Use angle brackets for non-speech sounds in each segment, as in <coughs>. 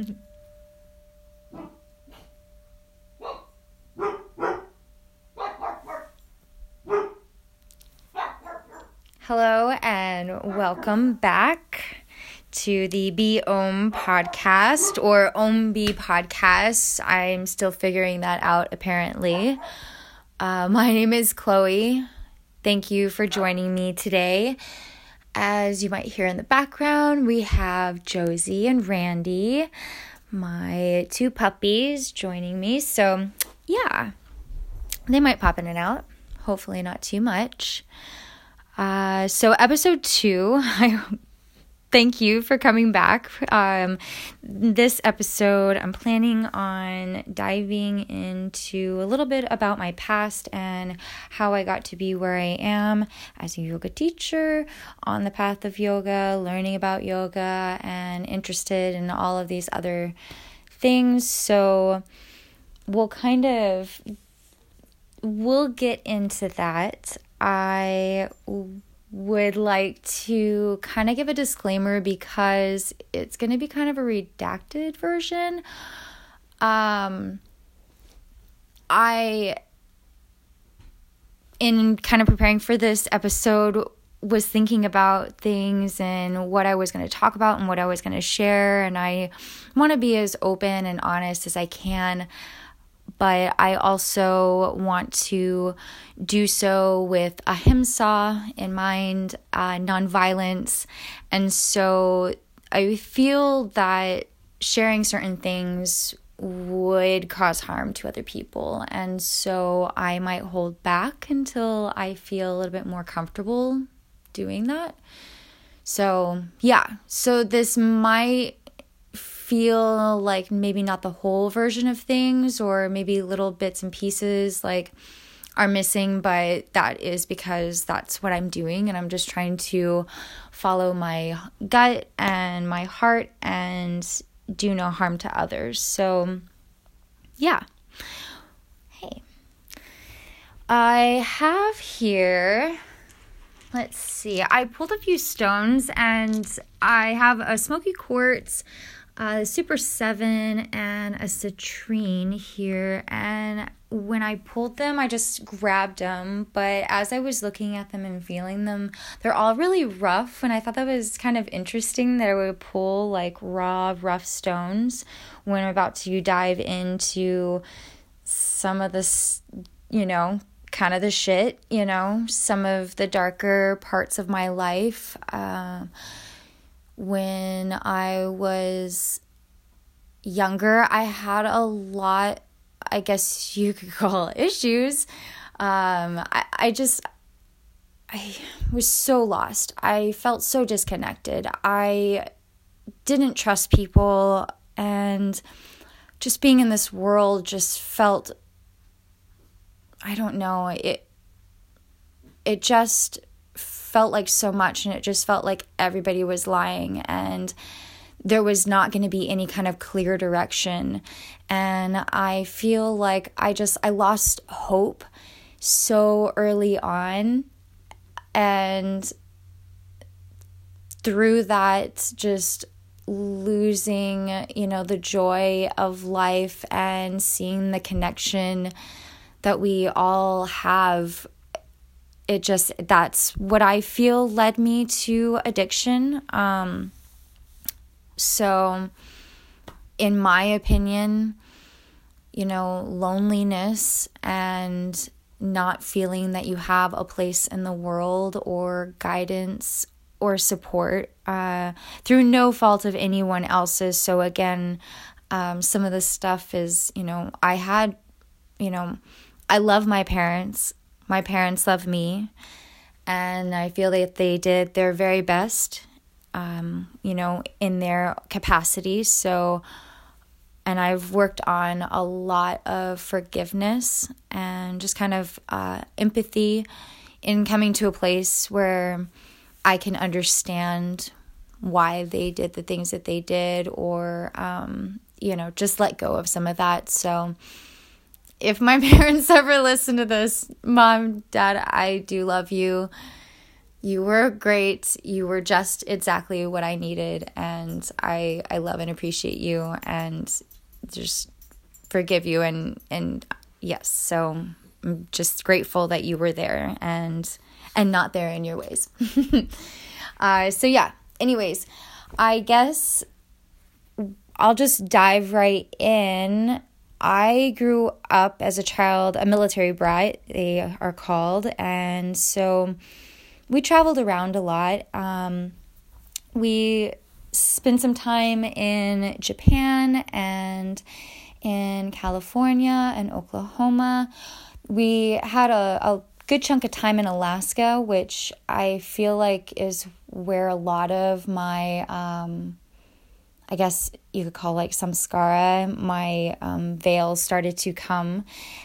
<laughs> Hello and welcome back to the Be Om podcast or Om Be podcast. I'm still figuring that out apparently. Uh, my name is Chloe. Thank you for joining me today. As you might hear in the background, we have Josie and Randy, my two puppies, joining me. So, yeah, they might pop in and out. Hopefully, not too much. Uh, so, episode two, <laughs> I thank you for coming back. Um, this episode, I'm planning on diving into a little bit about my past and how I got to be where I am as a yoga teacher on the path of yoga, learning about yoga, and interested in all of these other things. So, we'll kind of we'll get into that. I would like to kind of give a disclaimer because it's going to be kind of a redacted version. Um, I, in kind of preparing for this episode, was thinking about things and what I was going to talk about and what I was going to share. And I want to be as open and honest as I can but I also want to do so with ahimsa in mind, uh, nonviolence. And so I feel that sharing certain things would cause harm to other people. And so I might hold back until I feel a little bit more comfortable doing that. So, yeah, so this might feel like maybe not the whole version of things or maybe little bits and pieces like are missing, but that is because that's what I'm doing and I'm just trying to follow my gut and my heart and do no harm to others. So, yeah. Hey. I have here let's see. I pulled a few stones and I have a smoky quartz a Super 7 and a Citrine here. And when I pulled them, I just grabbed them. But as I was looking at them and feeling them, they're all really rough. And I thought that was kind of interesting that I would pull like raw, rough stones when I'm about to dive into some of this, you know, kind of the shit, you know, some of the darker parts of my life. Uh, when I was younger, I had a lot, I guess you <laughs> could call issues. Um, I, I just, I was so lost. I felt so disconnected. I didn't trust people, and just being in this world just felt, I don't know, it, it just felt like so much and it just felt like everybody was lying and there was not going to be any kind of clear direction. And i feel like i just i lost hope so early on and through that just losing you know the joy of life and seeing the connection that we all have it just that's what I feel led me to addiction. Um, so, in my opinion, you know, loneliness and not feeling that you have a place in the world or guidance or support uh, through no fault of anyone else's. So, again, um, some of this stuff is, you know, I had, you know, I love my parents. My parents love me, and I feel that they did their very best, um, you know, in their capacity. So, and I've worked on a lot of forgiveness and just kind of uh, empathy in coming to a place where I can understand why they did the things that they did or um, you know just let go of some of that so if my <laughs> parents ever listen to this, mom, dad, I do love you. you were great. You were just exactly what I needed. And I, I love and appreciate you and just forgive you. And, and yes, so I'm just grateful that you were there and, and not there in your ways. <laughs> uh, so yeah, anyways, I guess I'll just dive right in. I grew up as a child, a military brat, they are called. And so we traveled around a lot. Um, we spent some time in Japan and in California and Oklahoma. We had a, a good chunk of time in Alaska, which I feel like is where a lot of my, um, I guess you could call like samskara, my um, veils started to come.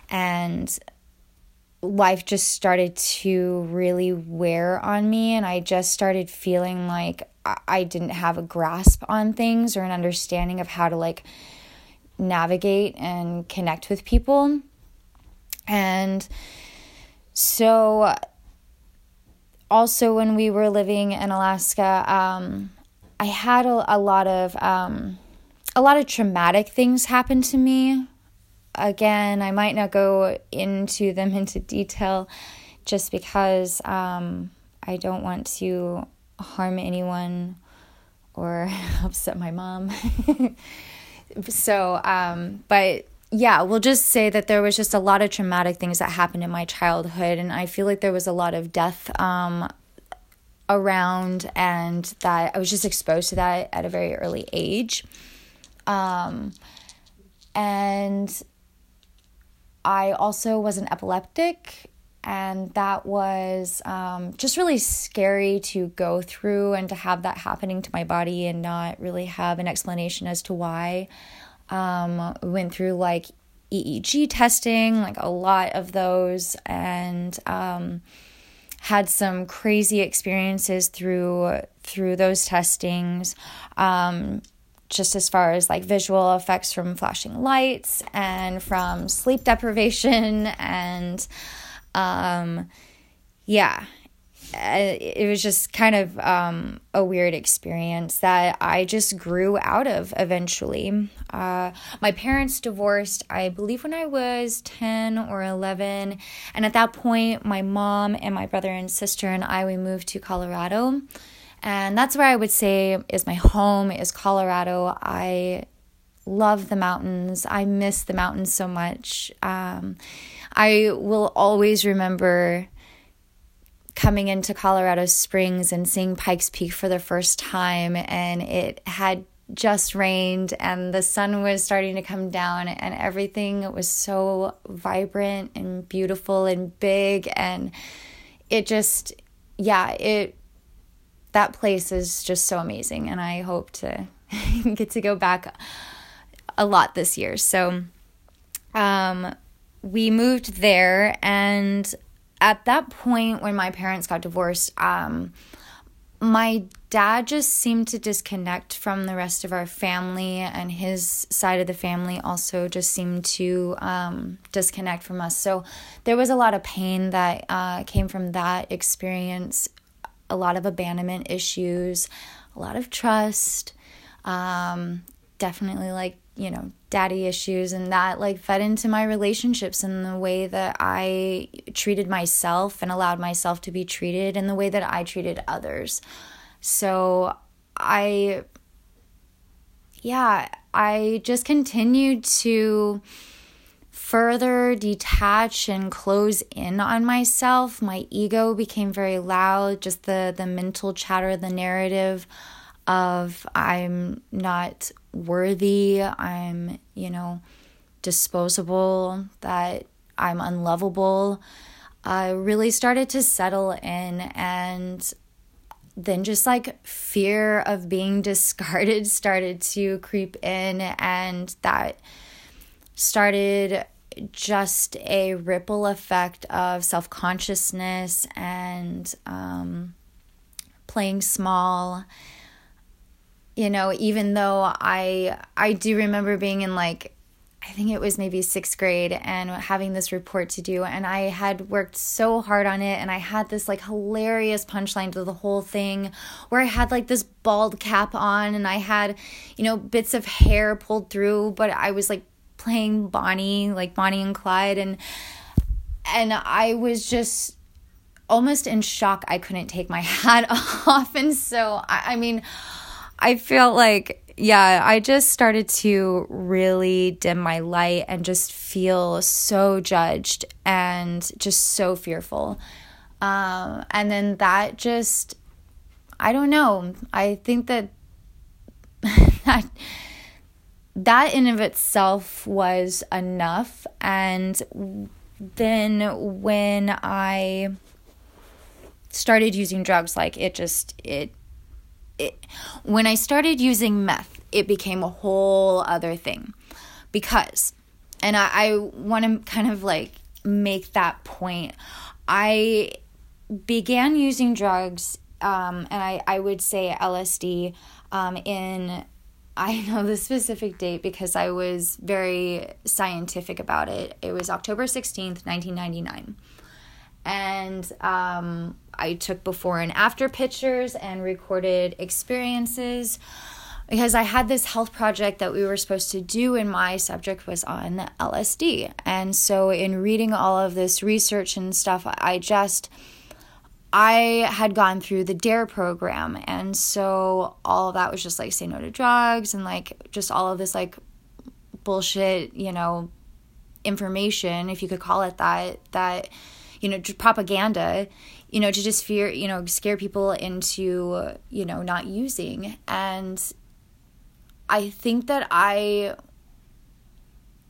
And life just started to really wear on me and I just started feeling like I didn't have a grasp on things or an understanding of how to like navigate and connect with people. And so also when we were living in Alaska, um, I had a, a lot of um, a lot of traumatic things happen to me again, I might not go into them <laughs> into detail just because um, I don't want to harm anyone or <laughs> upset my mom. <laughs> so, um, but yeah, we'll just say that there was just a lot of traumatic things that happened in my childhood, and I feel like there was a lot of death um, around, and that I was just exposed to that at a very early age. Um, and I also was an epileptic, and that was um, just really scary to go through and to have that happening to my body and not really have an explanation as to why. Um, went through like EEG testing, like a lot of those, and um, had some crazy experiences through through those testings. Um, just as far as like visual effects from flashing lights and from sleep deprivation <laughs> and um yeah it was just kind of um, a weird experience that I just grew out of eventually. Uh, my parents divorced, I believe, when I was 10 or 11. And at that point, my mom and my brother and sister and I, we moved to Colorado. And that's where I would say is my home is Colorado. I love the mountains. I miss the mountains so much. Um, I will always remember coming into Colorado Springs and seeing Pikes Peak for the first time, and it had just rained and the sun was starting to come down and everything was so vibrant and beautiful and big and it just yeah it that place is just so amazing and I hope to <laughs> get to go back a lot this year. So um, we moved there and at that point when my parents got divorced, um, my dad just seemed to disconnect from the rest of our family, and his side of the family also just seemed to um, disconnect from us. So there was a lot of pain that uh, came from that experience a lot of abandonment issues, a lot of trust, um, definitely like, you know, daddy issues, and that like fed into my relationships and the way that I treated myself and allowed myself to be treated and the way that I treated others. So I, yeah, I just continued to further detach and close in on myself. My ego became very loud, just the the mental chatter, the narrative of I'm not worthy, I'm, you know, disposable, that I'm unlovable. I really started to settle in and then just like fear of being <laughs> discarded started to creep in and that started just a ripple effect of self consciousness and um, playing small. You know, even though I I do remember being in like I think it was maybe sixth grade and having this report to do. And I had worked so hard on it. And I had this like hilarious punchline to the whole thing where I had like this bald cap on and I had, you know, bits of hair pulled through, but I was like playing Bonnie, like Bonnie and Clyde. And, and I was just almost in shock. I couldn't take my <laughs> hat off. And so, I, I mean, I felt like yeah, I just started to really dim my light and just feel so judged and just so fearful. Um, and then that just, I don't know. I think that <laughs> that that in of itself was enough. And then when I started using drugs, like it just it it, when I started using meth, it became a whole other thing because, and I, I want to kind of like make that point. I began using drugs, um, and I, I would say LSD um, in I know the specific date because I was very scientific about it. It was October 16th, 1999. And um, I took before and after pictures and recorded experiences because I had this health project that we were supposed to do, and my subject was on LSD. And so, in reading all of this research and stuff, I just I had gone through the DARE program, and so all of that was just like say no to drugs and like just all of this like bullshit, you know, information, if you could call it that, that you know, propaganda you know, to just fear, you know, scare people into, you know, not using. And I think that I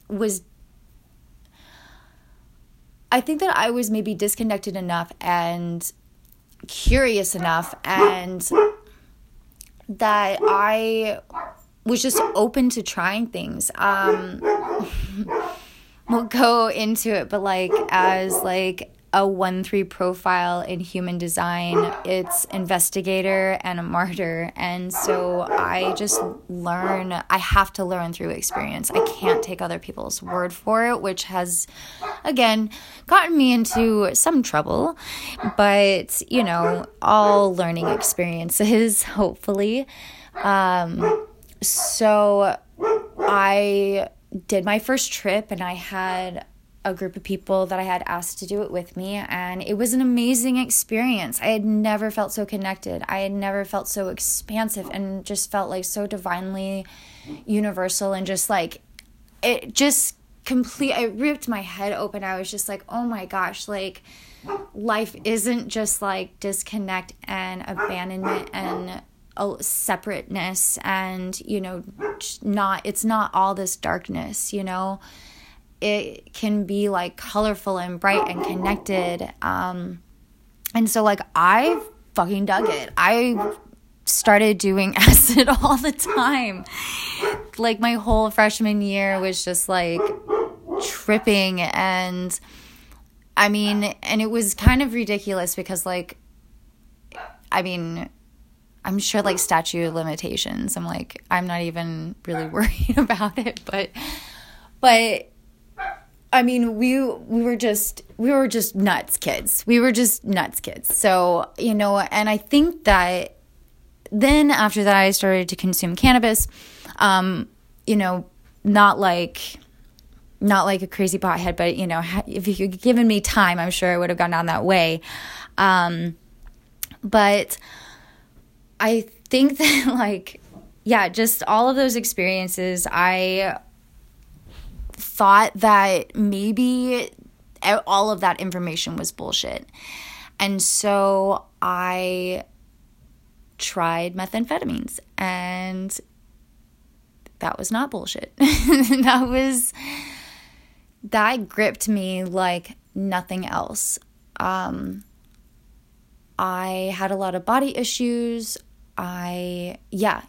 was I think that I was maybe disconnected enough and curious enough and that I was just open to trying things. Um <laughs> we'll go into it, but like as like a 1 3 profile in human design. It's investigator and a martyr. And so I just learn, I have to learn through experience. I can't take other people's word for it, which has, again, gotten me into some trouble. But, you know, all learning experiences, <laughs> hopefully. Um, so I did my first trip and I had a group of people that I had asked to do it with me, and it was an amazing experience. I had never felt so connected. I had never felt so expansive and just felt like so divinely universal and just like it just complete I ripped my head open. I was just like, "Oh my gosh, like life isn't just like disconnect and abandonment and separateness and you know not it's not all this darkness you know it can be like colorful and bright and connected. Um, and so, like, I fucking dug it. I started doing <laughs> acid all the time. Like, my whole freshman year was just like tripping. And I mean, and it was kind of ridiculous because, like, I mean, I'm sure like statute limitations. I'm like, I'm not even really <laughs> worried about it, but, but I mean, we we were just we were just nuts kids. We were just nuts kids. So, you know, and I think that then after that I started to consume cannabis. Um, you know, not like not like a crazy pothead, but you know, if you had given me time, I'm sure I would have gone down that way. Um, but I think <laughs> that like yeah, just all of those experiences I thought that maybe all of that information was bullshit. And so I tried methamphetamines and that was not bullshit. <laughs> that was that gripped me like nothing else. Um I had a lot of body issues. I yeah.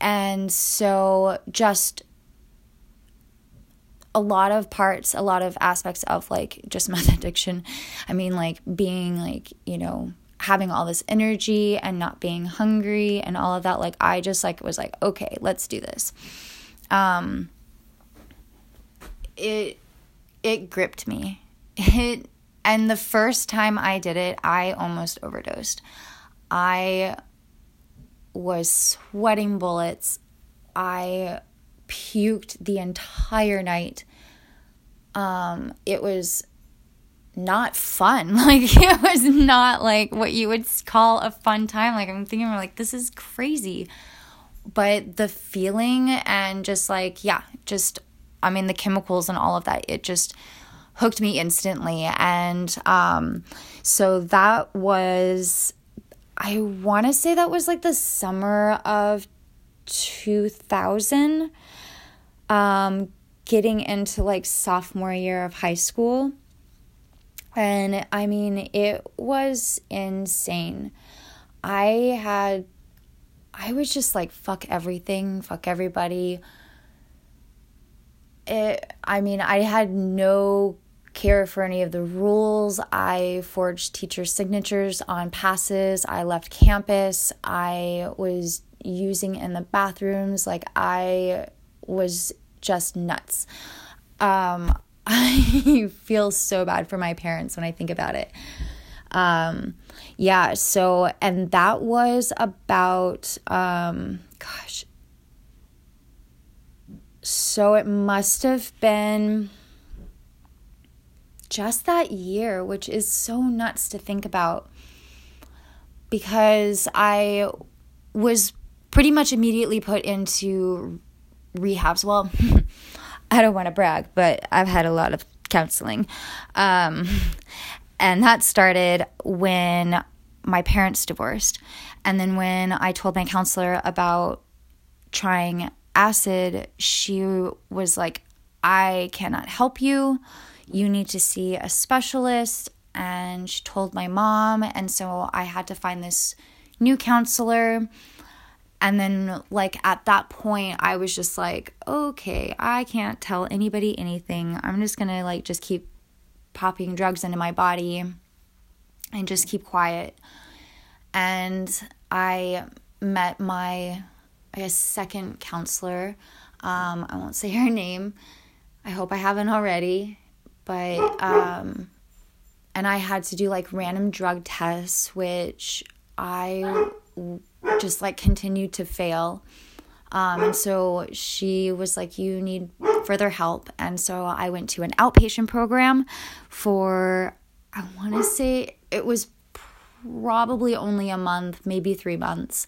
And so just a lot of parts, a lot of aspects of like just <laughs> meth addiction. I mean, like being like, you know, having all this energy and not being hungry and all of that. Like, I just like was like, okay, let's do this. Um, it it gripped me. It and the first time I did it, I almost overdosed. I was sweating bullets. I puked the entire night. Um, it was not fun. <laughs> Like it was not like what you would call a fun time. Like I'm thinking like this is crazy. But the feeling and just like yeah, just I mean the chemicals and all of that, it just hooked me instantly. And um so that was I want to say that was like the summer of 2000 um getting into like sophomore year of high school and I mean, it was insane. I had, I was just like, fuck everything, fuck everybody. It, I mean, I had no care for any of the rules. I forged teacher signatures on passes. I left campus. I was using in the bathrooms. Like, I was just nuts. Um, <laughs> I feel so bad for my parents when I think about it. Um, yeah, so, and that was about, um, gosh, so it must have been just that year, which is so nuts to think about because I was pretty much immediately put into rehabs. Well, <laughs> I don't want to brag, but I've had a lot of counseling. Um, and that started when my parents divorced. And then when I told my counselor about trying acid, she was like, I cannot help you. You need to see a specialist. And she told my mom. And so I had to find this new counselor and then, like, at that point, I was just like, okay, I can't tell anybody anything. I'm just gonna, like, just keep popping drugs into my body and just keep quiet. And I met my, I guess, second counselor. Um, I won't say <laughs> her name. I hope I haven't already. But, um, and I had to do like random drug tests, which I just like continued to fail. Um, and so she was like, You need further help. And so I went to an outpatient program for, I want to say it was probably only a month, maybe three months.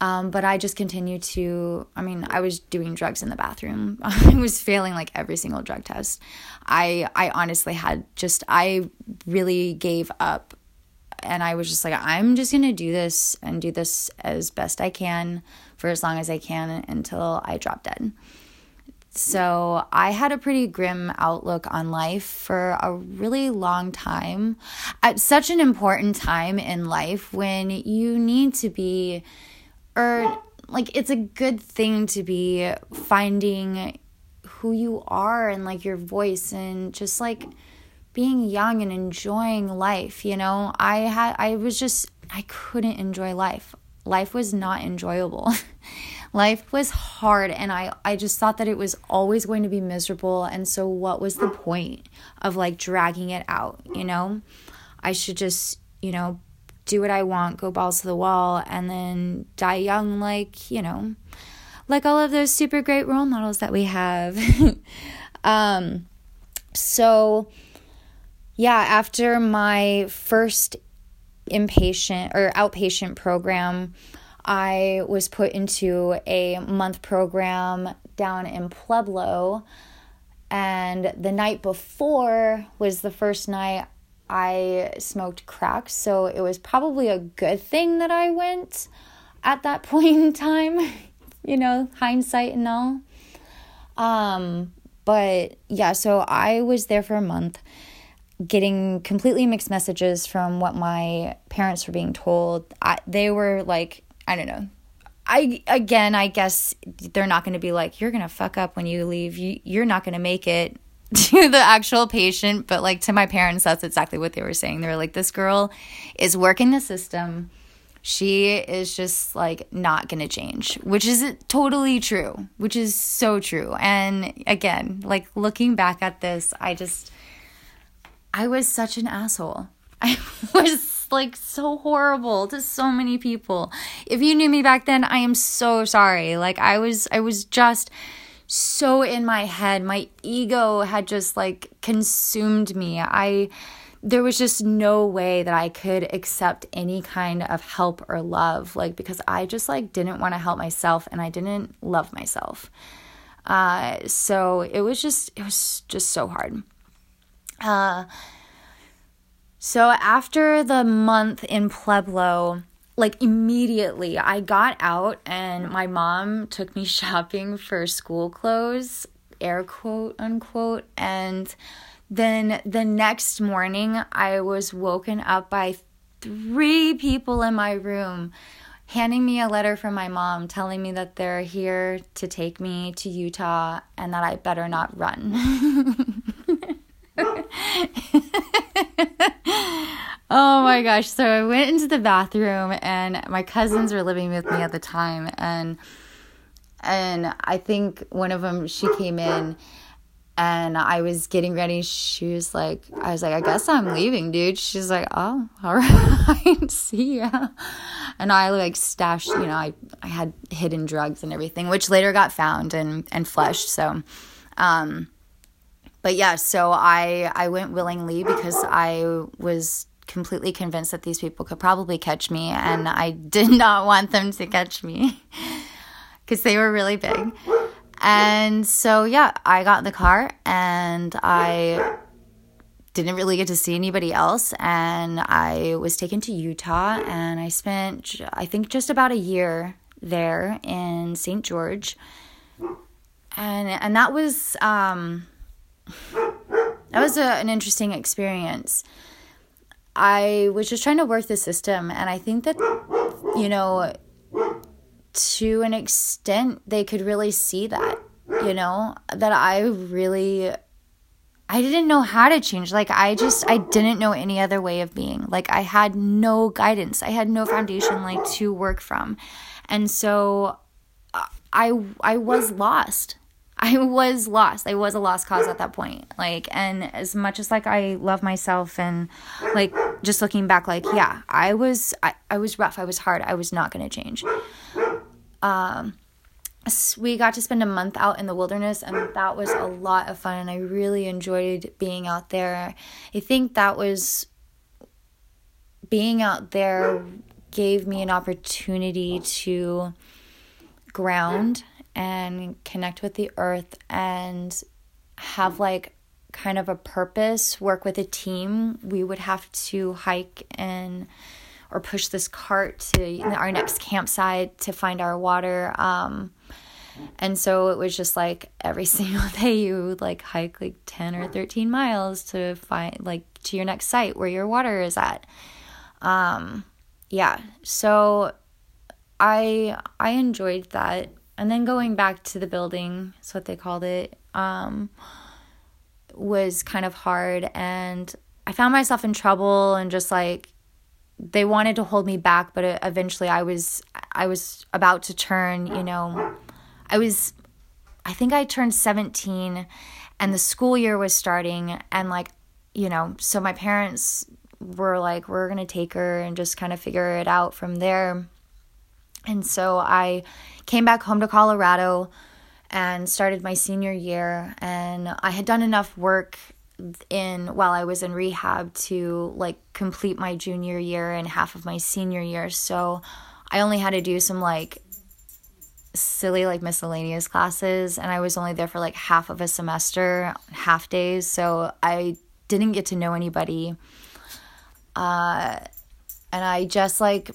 Um, but I just continued to, I mean, I was doing drugs in the bathroom. <laughs> I was failing like every single drug test. I, I honestly had just, I really gave up and I was just like, I'm just gonna do this and do this as best I can for as long as I can until I drop dead. So I had a pretty grim outlook on life for a really long time. At such an important time in life when you need to be, or like it's a good thing to be finding who you are and like your voice and just like being young and enjoying life, you know. I had I was just I couldn't enjoy life. Life was not enjoyable. <laughs> life was hard and I I just thought that it was always going to be miserable and so what was the point of like dragging it out, you know? I should just, you know, do what I want, go balls to the wall and then die young like, you know, like all of those super great role models that we have. <laughs> um so yeah, after my first inpatient or outpatient program, I was put into a month program down in Pueblo. And the night before was the first night I smoked crack. So it was probably a good thing that I went at that <laughs> point in time, you know, hindsight and all. Um, but yeah, so I was there for a month getting completely mixed messages from what my parents were being told. I, they were like, I don't know. I again, I guess they're not going to be like you're going to fuck up when you leave. You you're not going to make it <laughs> to the actual patient, but like to my parents that's exactly what they were saying. They were like this girl is working the system. She is just like not going to change, which is totally true, which is so true. And again, like looking back at this, I just, I was such an asshole. <laughs> I was like so horrible to so many people. If you knew me back then, I am so sorry. Like I was I was just so in my head. My ego had just like consumed me. I there was just no way that I could accept any kind of help or love like because I just like didn't want to help myself and I didn't love myself. Uh so it was just it was just so hard. Uh so after the month in Pueblo, like immediately I got out and my mom took me <laughs> shopping for school clothes, air quote unquote, and then the next morning I was woken up by three people in my room handing me a letter from my mom telling me that they're here to take me to Utah and that I better not run. <laughs> oh my gosh. So I went into the bathroom and my cousins were living with me at the time and and I think one of them she came in and I was getting ready. She was like, I was like, I guess I'm leaving, dude. She's like, oh, all <laughs> right, see ya. And I like stashed, you know, I, I had hidden drugs and everything, which later got found and, and flushed. So, um, but yeah, so I I went willingly because I was completely convinced that these people could probably catch me and I <laughs> did not want them to catch me <laughs> cuz they were really big. And so yeah, I got in the car and I didn't really get to see anybody else and I was taken to Utah and I spent I think just about a year there in St. George. And and that was um that was a, an interesting experience. I was just trying to work the system, and I think that, you know, to an extent, they could really see that, you know, that I really. I didn't know how to change. Like I just I didn't know any other way of being. Like I had no guidance. I had no foundation like to work from. And so I I was lost. I was lost. I was a lost cause at that point. Like, and as much as like I love myself and like just looking back, like, yeah, I was, I, I was rough. I was hard. I was not going to change. Um, we got to spend a month out in the wilderness and that was a lot of fun and I really enjoyed being out there. I think that was being out there gave me an opportunity to ground and connect with the earth and have like kind of a purpose, work with a team. We would have to hike and or push this cart to our next campsite to find our water. Um, and so it was just like every <laughs> single day you would like hike like 10 or 13 miles to find like to your next site where your water is at. Um, yeah. So I I enjoyed that and then going back to the building, that's what they called it, um, was kind of hard. And I found myself in trouble and just like they wanted to hold me back, but eventually I was I was about to turn. You know, I was I think I turned seventeen, and the school year was starting, and like you know, so my parents were like, we're gonna take her and just kind of figure it out from there. And so I came back home to Colorado and started my senior year and I had done enough work in while I was in rehab to like complete my junior year and half of my senior year. So I only had to do some like silly like miscellaneous classes and I was only there for like half of a semester, half days. So I didn't get to know anybody. Uh and I just like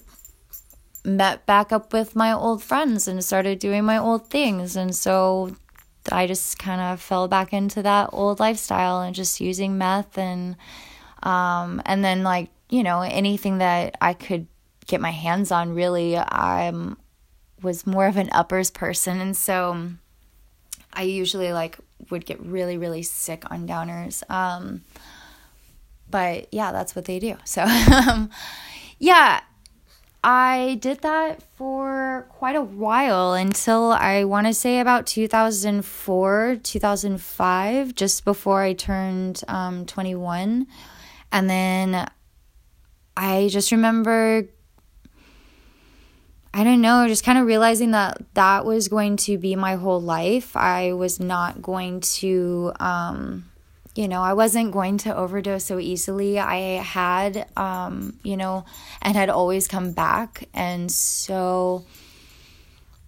met back up with my old friends and started doing my old things. And so I just kind of fell back into that old lifestyle and just using meth and um and then like, you know, anything that I could get my hands on really I'm was more of an uppers person and so I usually like would get really really sick on downers. Um but yeah, that's what they do. So <laughs> yeah, I did that for quite a while until I want to say about 2004, 2005, just before I turned um, 21. And then I just remember, I don't know, just kind of realizing that that was going to be my whole life. I was not going to. Um, you know, I wasn't going to overdose so easily. I had, um, you know, and had always come back. And so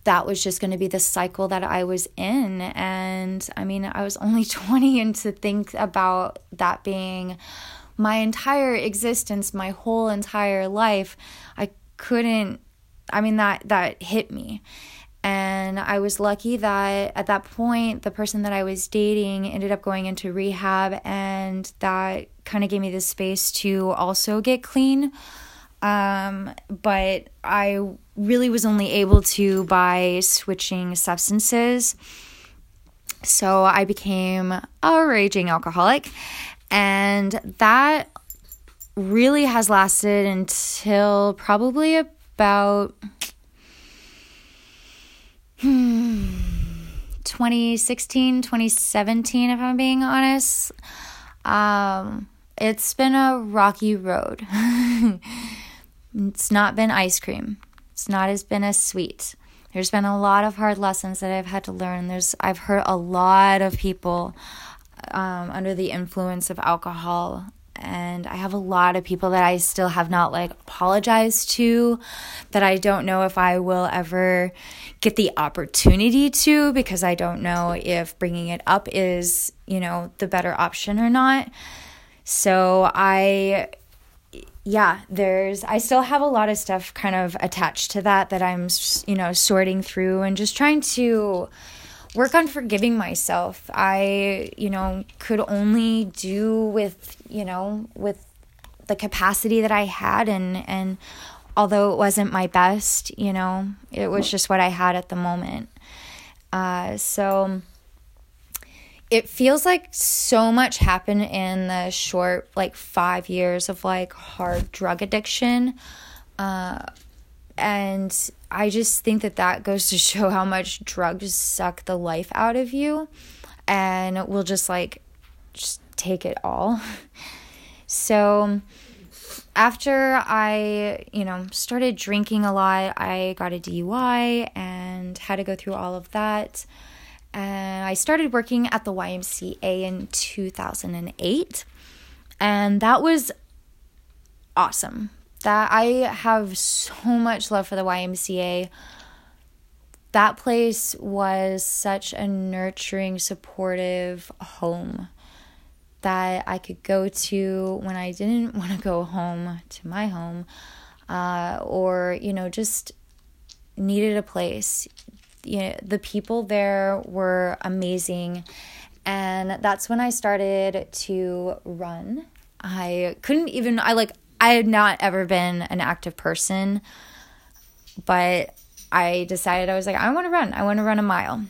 that was just going to be the cycle that I was in. And I mean, I was only <laughs> 20, and to think about that being my entire existence, my whole entire life, I couldn't, I mean, that, that hit me. And I was lucky that at that point, the person that I was dating ended up going into rehab, and that kind of gave me the space to also get clean. Um, but I really was only able to by switching substances. So I became a raging alcoholic, and that really has lasted until probably about 2016, 2017, if I'm being honest. Um, it's been a rocky road. <laughs> it's not been ice cream. It's not as been as sweet. There's been a lot of hard lessons that I've had to learn. There's I've hurt a lot of people um, under the influence of alcohol and I have a lot of people that I still have not like apologized to that I don't know if I will ever get the opportunity to because I don't know if bringing it up is, you know, the better option or not. So I yeah, there's I still have a lot of stuff kind of attached to that that I'm, you know, sorting through and just trying to work on forgiving myself. I, you know, could only do with, you know, with the capacity that I had and and although it wasn't my best, you know, it was just what I had at the moment. Uh, so it feels like so much happened in the short like 5 years of like hard drug addiction. Uh, and I just think that that goes to <laughs> show how much drugs suck the life out of you and will just like just take it all. <laughs> So after I, you know, started drinking a lot, I got a DUI and had to go through all of that. And I started working at the YMCA in 2008. And that was awesome that I have so much love for the YMCA. That place was such a nurturing, supportive home that I could go to when I didn't <laughs> want to go home to my home, uh, or you know, just needed a place. You know, the people there were amazing, and that's when I started to run. I couldn't even. I like I had not ever been an active person, but I decided I was like, I want to run. I want to run a mile.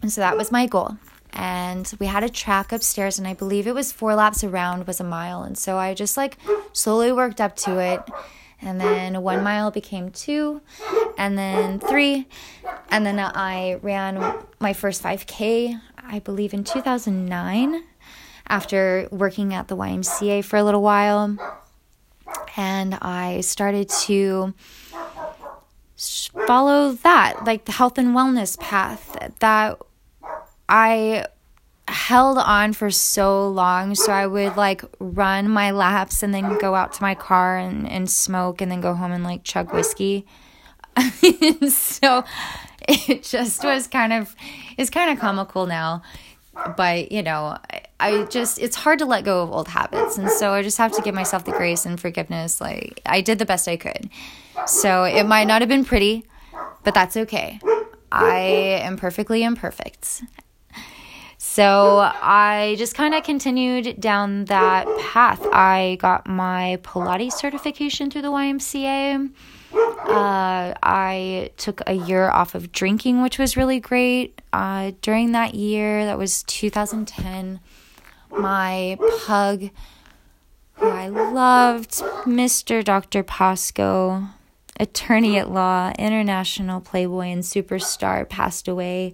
And so that was my goal. And we had a track upstairs, and I believe it was four laps around was a mile. And so I just like slowly worked up to it. And then one mile became two, and then three. And then I ran my first 5K, I believe, in 2009 after working at the YMCA for a little while and I started to follow that, like the health and wellness path that I held on for so long. So I would like run my laps and then go out to my car and, and smoke and then go home and like chug whiskey. <laughs> so it just was kind of, it's kind of comical now but you know I, just it's hard to let go of old habits. And so i just have to give myself the grace and forgiveness like i did the best i could. So it might not have been pretty but that's okay. I am perfectly imperfect. So i just kind of continued down that path. I got my pilates certification through the ymca uh, I took a year off of drinking, which was really great. Uh, during that year, that was 2010, my pug, who I loved, Mr. Dr. Pasco, attorney at law, international playboy and superstar, passed away.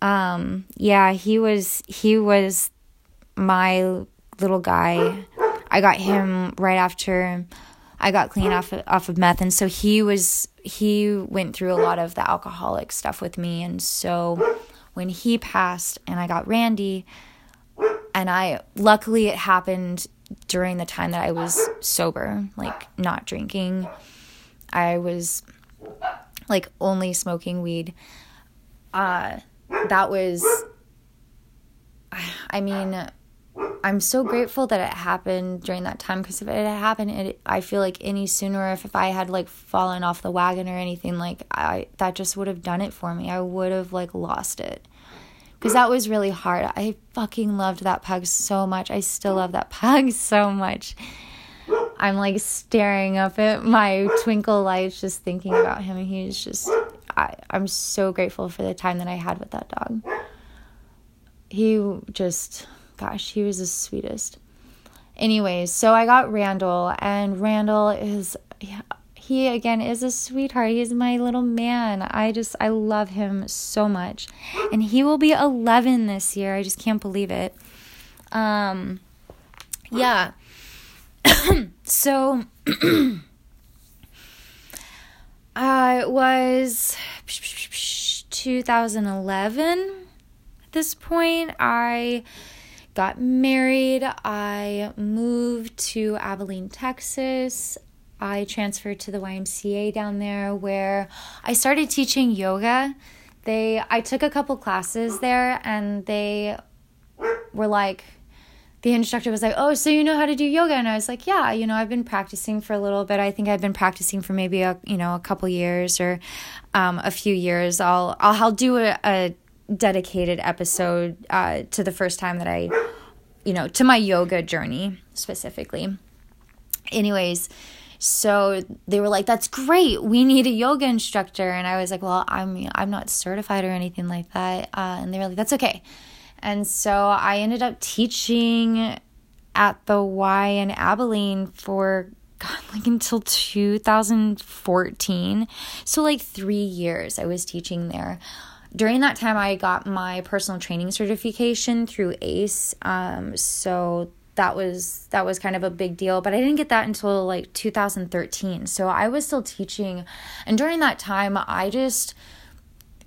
Um, yeah, he was he was my little guy. I got him right after I got clean off of, off of meth, and so he was he went through a lot of the alcoholic stuff with me, and so when he passed and I got Randy, and I luckily it happened during the time that I was sober, like not drinking. I was like only smoking weed. Uh that was I mean I'm so grateful that it happened during that time because if it had happened, it, I feel like any sooner, if, if I had like fallen off the wagon or anything, like I that just would have done it for me. I would have like lost it because that was really hard. I fucking loved that pug so much. I still love that <laughs> pug so much. I'm like staring up at my twinkle lights just thinking about him. He's just, I, I'm so grateful for the time that I had with that dog. He just Gosh, he was the sweetest. Anyways, so I got Randall, and Randall is, yeah, he again is a sweetheart. He's my little man. I just, I love him so much. And he will be 11 this year. I just can't believe it. Um, yeah. <coughs> so, <clears throat> uh, it was 2011 at this point. I got married. I moved to Abilene, Texas. I transferred to the YMCA down there where I started teaching yoga. They I took a couple classes there and they were like the instructor was like, "Oh, so you know how to do yoga?" And I was like, "Yeah, you know, I've been practicing for a little bit. I think I've been practicing for maybe a you know a couple years or um, a few years. I'll I'll, I'll do a, a dedicated episode uh, to the first time that I, you know, to my yoga journey specifically. Anyways, so they were like, "That's great. We need a yoga instructor." And I was like, "Well, I'm I'm not certified or anything like that." Uh, and they were like, "That's okay." And so I ended up teaching at the Y in Abilene for God, <laughs> like until 2014. So like three years I was teaching there during that time, I got my personal training certification through ACE. Um, so that was that was kind of a big deal but i didn't get that until like 2013 so i was still teaching and during that time i just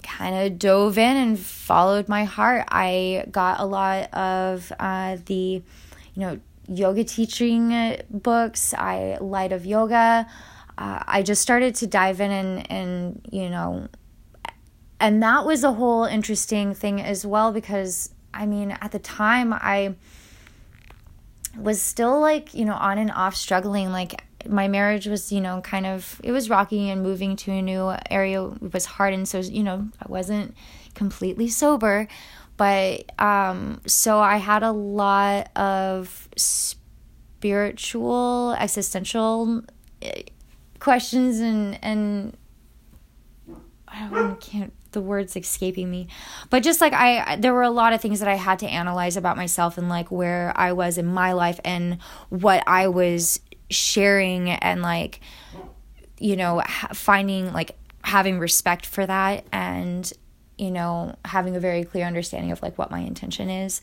kind of dove in and followed my heart i got a lot of uh, the you know yoga teaching books i light of yoga uh, i just started to dive in and and you know and that was a whole interesting thing as well because I mean, at the time, I was still like, you know, on and off struggling. Like, my marriage was, you know, kind of, it was rocky and moving to a new area was hard. And so, you know, I wasn't completely sober. But um, so I had a lot of spiritual, existential eh, questions and, and, I can't the words escaping me. But just like i there were a lot of things that i had to analyze about myself and like where i was in my life and what i was sharing and like you know finding like having respect for that and you know having a very clear understanding of like what my intention is.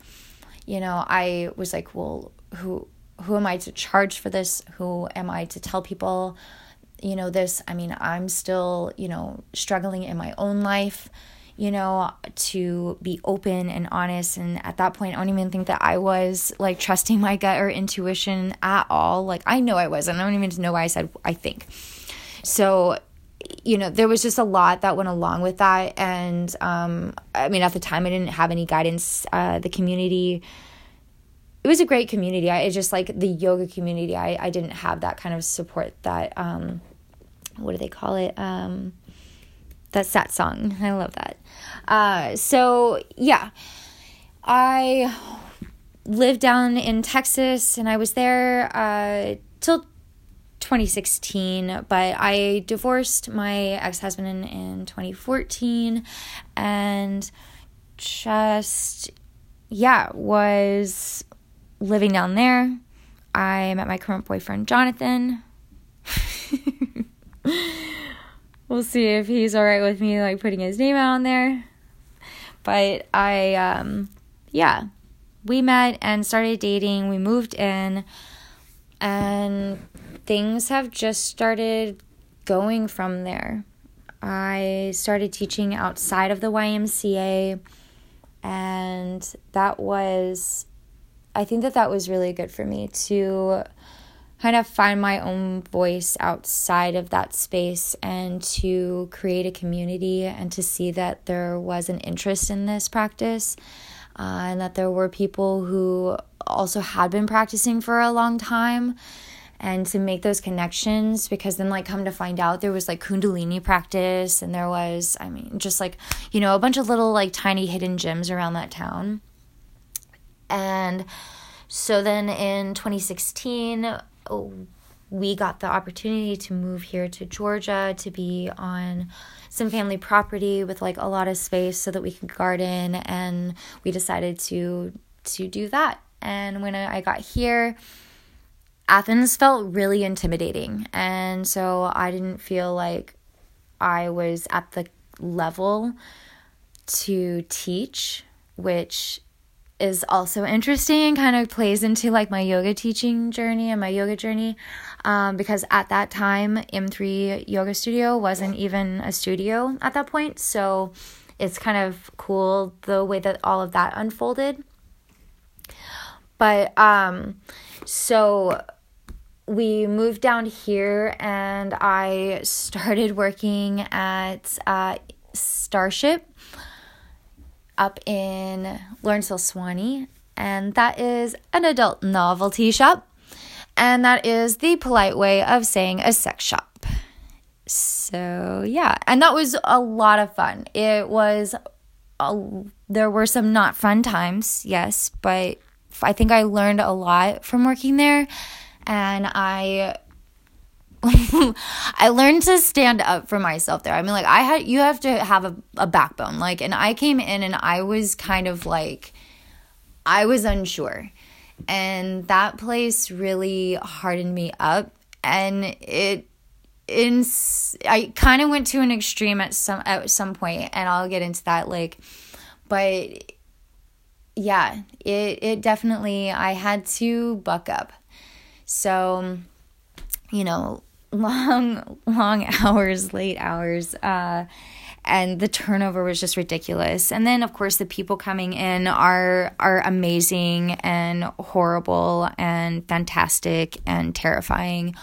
You know i was like well who who am i to charge for this? Who am i to tell people you know, this, I mean, I'm still, you know, struggling in my own life, you know, to be open and honest. And at that point, I don't even think that I was like trusting my gut or intuition at all. Like, I know I wasn't. I don't even know why I said I think. So, you know, there was just a lot that went along with that. And um, I mean, at the time, I didn't have any guidance. Uh, the community, it was a great community. I just like the yoga community. I, I didn't have that kind of support that um, what do they call it? Um, that's that song. I love that. Uh, so yeah, I lived down in Texas and I was there uh, till 2016, but I divorced my ex husband in, in 2014 and just, yeah, was living down there. I met my current boyfriend, Jonathan. <laughs> <laughs> we'll see if he's all right with me like putting his name out on there. But I um yeah, we met and started dating. We moved in and things have just started going from there. I started teaching outside of the YMCA and that was I think that that was really good for me to kind of find my own voice outside of that space and to create a community and to see that there was an interest in this practice uh, and that there were people who also had been practicing for a long time. And to make those connections because then like come to find out there was like kundalini practice and there was i mean just like you know a bunch of little like tiny hidden gems around that town. And so then in 2016 we got the opportunity to move here to Georgia to be on some family property with like a lot of space so that we could garden and we decided to to do that. And when I got here Athens felt really intimidating. And so I didn't feel like I was at the level to teach which is also interesting and kind of plays into like my yoga teaching journey and my yoga journey um, because at that time m3 yoga studio wasn't even a studio at that point. So it's kind of cool the way that all of that unfolded. But um so we moved down here and i started working at uh, starship up in Lawrenceville Suwanee, and that is an adult novelty shop, and that is the polite way of saying a sex shop. So, yeah, and that was a lot of fun. It was, a, there were some not fun times, yes, but I think I learned a lot from working there, and I I learned to stand up for myself there. I mean, like, I had, you have to have a, a backbone. Like, and I came in and I was kind of like, I was unsure. And that place really hardened me up. And it, in, I kind of went to an extreme at some, at some point, and I'll get into that. Like, but yeah, it, it definitely, I had to buck up. So, you know, long, long <laughs> hours, late hours. Uh, and the turnover was just ridiculous. And then, of course, the people coming in are are amazing and horrible and fantastic and terrifying.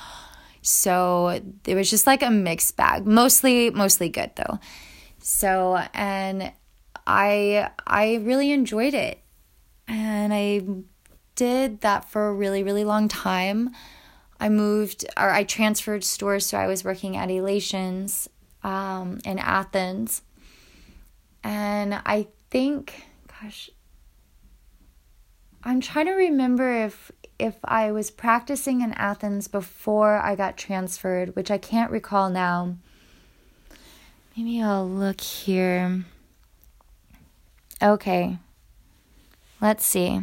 So it was just like a mixed bag. Mostly, mostly good though. So and I I really enjoyed it, and I did that for a really really long time. I moved or I transferred stores, so I was working at Elations um, in Athens. And I think, gosh, I'm trying to remember if if I was practicing in Athens before I got transferred, which I can't recall now. Maybe I'll look here. Okay. Let's see.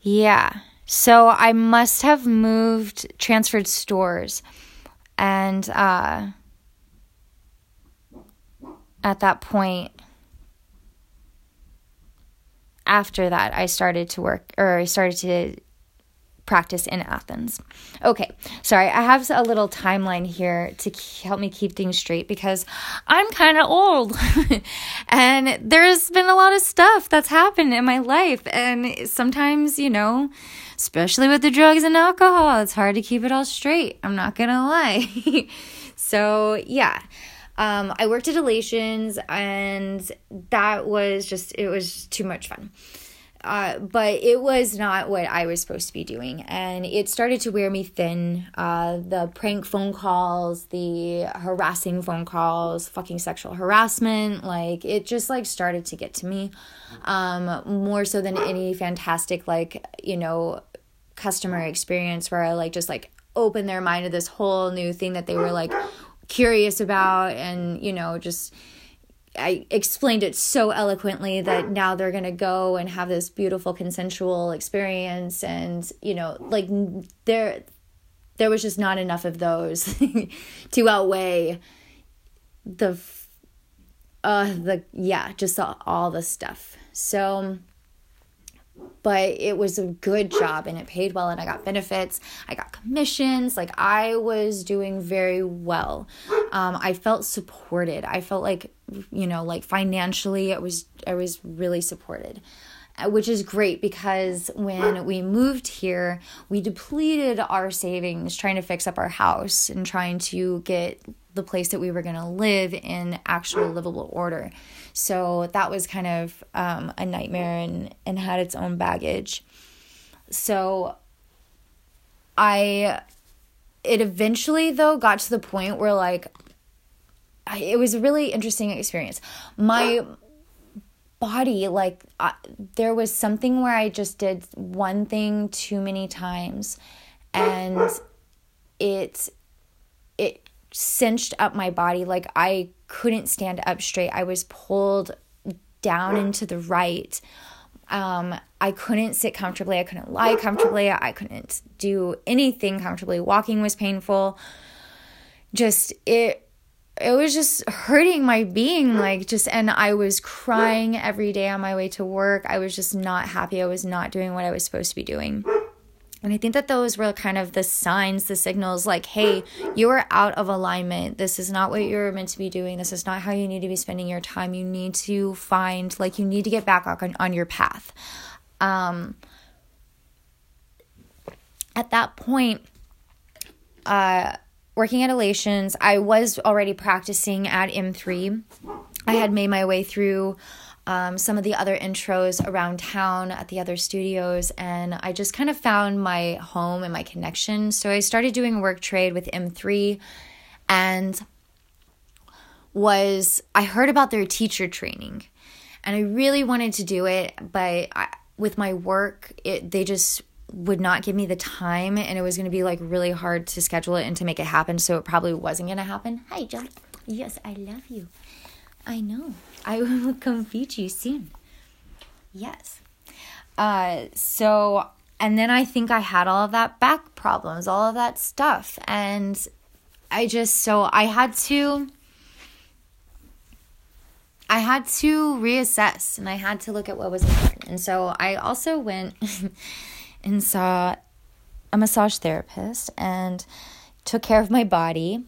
Yeah. So I must have moved, transferred stores. And uh, at that point, after that, I started to work, or I started to practice in Athens. Okay, sorry, I have a little timeline here to help me keep things straight because I'm kind of old <laughs> and there's been a lot of stuff that's happened in my life. And sometimes, you know, especially with the drugs and alcohol. It's hard to keep it all straight. I'm not to lie. <laughs> so, yeah. Um, I worked at Elations and that was just, it was too much fun. Uh, but it was not what I was supposed to be doing. And it started to wear me thin. Uh, the prank phone calls, the harassing phone calls, fucking sexual harassment, like it just like started to get to me. Um, more so than any fantastic, like, you know, customer experience where I like just like open their mind to this whole new thing that they were like curious about and, you know, just I explained it so eloquently that now they're going to go and have this beautiful consensual experience and you know like they're there was just not enough of those <laughs> to outweigh the uh the yeah just all, all the stuff. So but it was a good job and it paid well and i got benefits. I got commissions. Like i was doing very well. Um, i felt supported. I felt like you know like financially it was i was really supported uh, which is great because when we moved here, we depleted our savings trying to fix up our house and trying to get the place that we were going to live in actual livable order. So that was kind of um, a nightmare and, and had its own baggage. So I, it eventually though got to the point where like, it was a really interesting experience. My body like uh, there was something where I just did one thing too many times and it it cinched up my body like I couldn't stand up straight. I was pulled down into the right. Um, I couldn't sit comfortably. I couldn't lie comfortably. I couldn't do anything comfortably. Walking was painful. Just it it was just hurting my being like just and i was crying every day on my way to work i was just not happy i was not doing what i was supposed to be doing and i think that those were kind of the signs the signals like hey you are out of alignment. This is not what you're meant to be doing. This is not how you need to be spending your time. You need to find like you need to get back on, on your path. Um at that point uh working at Elations, I was already practicing at M3. I had made my way through um, some of the other intros around town at the other studios, and I just kind of found my home and my connection. So I started doing work trade with M3 and was I heard about their teacher training and I really wanted to do it, but I, with my work, it they just would not give me the time and it was going to be like really hard to schedule it and to make it happen so it probably wasn't going to happen. Hi john. Yes i love you. I know i <laughs> will come feed you soon yes uh so and then i think i had all of that back problems all of that stuff and i just so i had to I had to reassess and I had to look at what was important. And so I also went <laughs> and saw a massage therapist and took care of my body.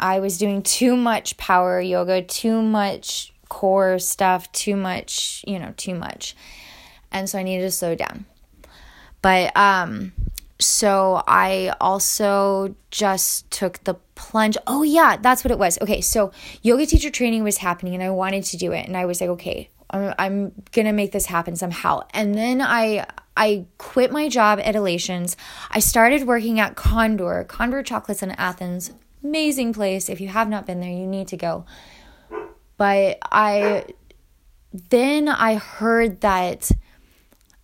I was doing too much power yoga, too much core stuff, too much, you know, too much. And so I needed to slow down. But um so I also just took the plunge. Oh yeah, that's what it was. Okay, so yoga teacher training was happening and I wanted to do it and I was like, okay, I'm, I'm going to make this happen somehow. And then I I quit my job at Elations. I started working at Condor, Condor Chocolates in Athens. Amazing place. If you have not been there, you need to go. But I then I heard that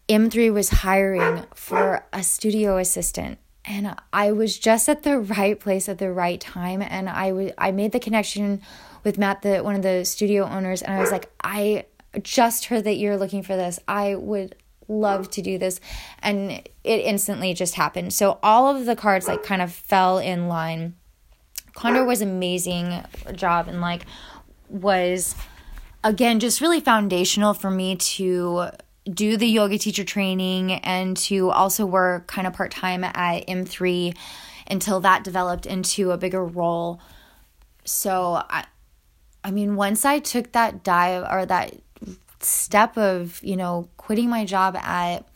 M3 was hiring for a studio assistant. And I was just at the right place at the right time. And I was I made the connection with Matt the one of the studio owners. And I was like I just heard that you're looking for this. I would love to do this. And it instantly just happened. So all of the cards like kind of fell in line. Condor was amazing job. And like was again just really foundational for me to do the yoga teacher training and to also work kind of part-time at m3 until that developed into a bigger role. So i i mean once i took that dive or that step of you know quitting my job at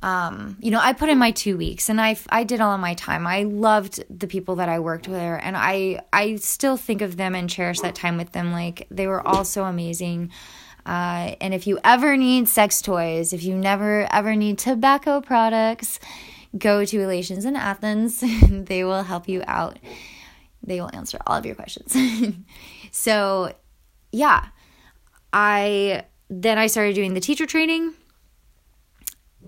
um, you know, I put in my two weeks and I, I did all of my time. I loved the people that I worked with and I, I still think of them and cherish that time with them. Like they were all so amazing. Uh, and if you ever need sex toys, if you never ever need tobacco products, go to Elations in Athens. <laughs> they will help you out. They will answer all of your questions. <laughs> so, yeah, I then I started doing the teacher training.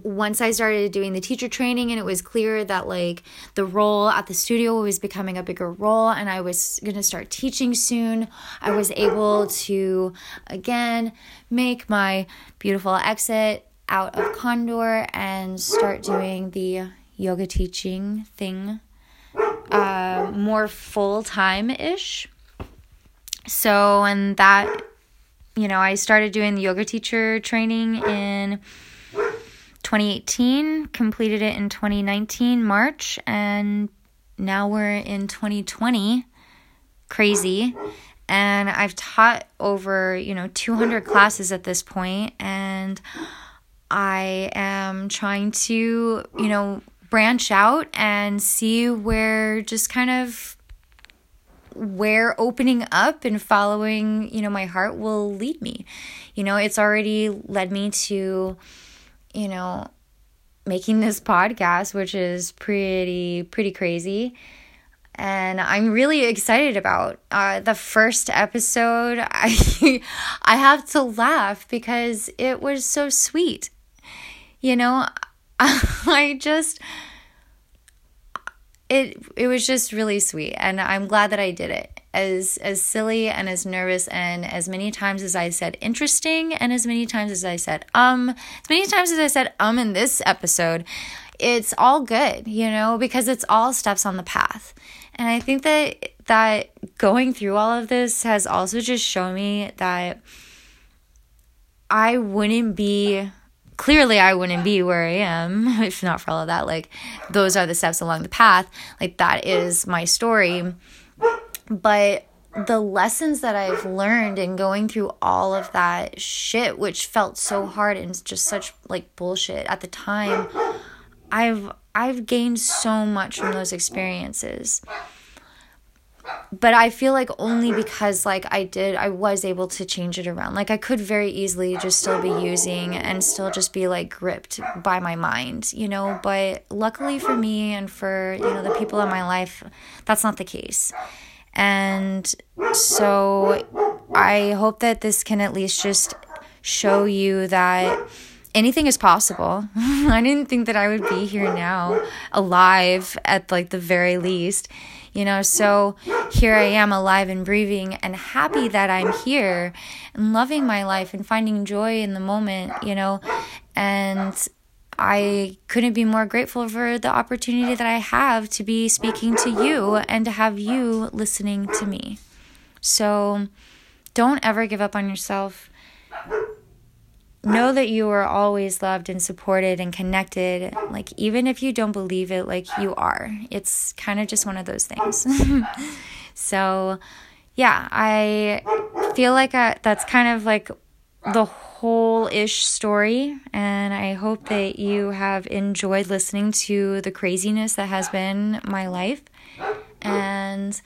Once I started doing the teacher training, and it was clear that like the role at the studio was becoming a bigger role, and I was gonna start teaching soon, I was able to again make my beautiful exit out of Condor and start doing the yoga teaching thing uh, more full time ish. So, and that, you know, I started doing the yoga teacher training in 2018, completed it in 2019, March, and now we're in 2020. Crazy. And I've taught over, you know, 200 classes at this point, and I am trying to, you know, branch out and see where just kind of where opening up and following, you know, my heart will lead me. You know, it's already led me to, you know, making this podcast, which is pretty pretty crazy. And I'm really excited about uh, the first episode. <laughs> I I have to laugh because it was so sweet. You know, <laughs> I just it it was just really sweet and I'm glad that I did it. As as silly and as nervous and as many times as I said interesting and as many times as I said um as many times as I said um in this episode, it's all good, you know, because it's all steps on the path. And I think that that going through all of this has also just shown me that I wouldn't be clearly I wouldn't be where I am <laughs> if not for all of that. Like, those are the steps along the path. Like, that is my story. But the lessons that I've learned in going through all of that shit, which felt so hard and just such like bullshit at the time, I've I've gained so much from those experiences but I feel like only because like I did I was able to change it around. Like I could very easily just still be using and still just be like gripped by my mind, you know, but luckily for me and for, you know, the people in my life, that's not the case. And so I hope that this can at least just show you that anything is possible. <laughs> I didn't think that I would be here now alive at like the very least you know so here i am alive and breathing and happy that i'm here and loving my life and finding joy in the moment you know and I couldn't be more grateful for the opportunity that I have to be speaking to you and to have you listening to me. So don't ever give up on yourself. Know that you are always loved and supported and connected like even if you don't believe it like you are. It's kind of just one of those things. <laughs> So yeah i feel like I, that's kind of like the whole ish story and i hope that you have enjoyed listening to the craziness that has been my life and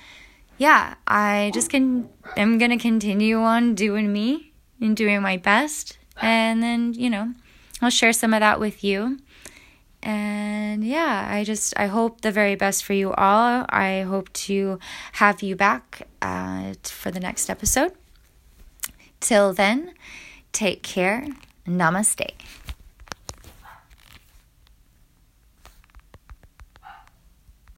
yeah i just can am gonna continue on doing me and doing my best and then, you know, I'll share some of that with you. And yeah, I just I hope the very best for you all. I hope to have you back uh, for the next episode. Till then, take care. Namaste.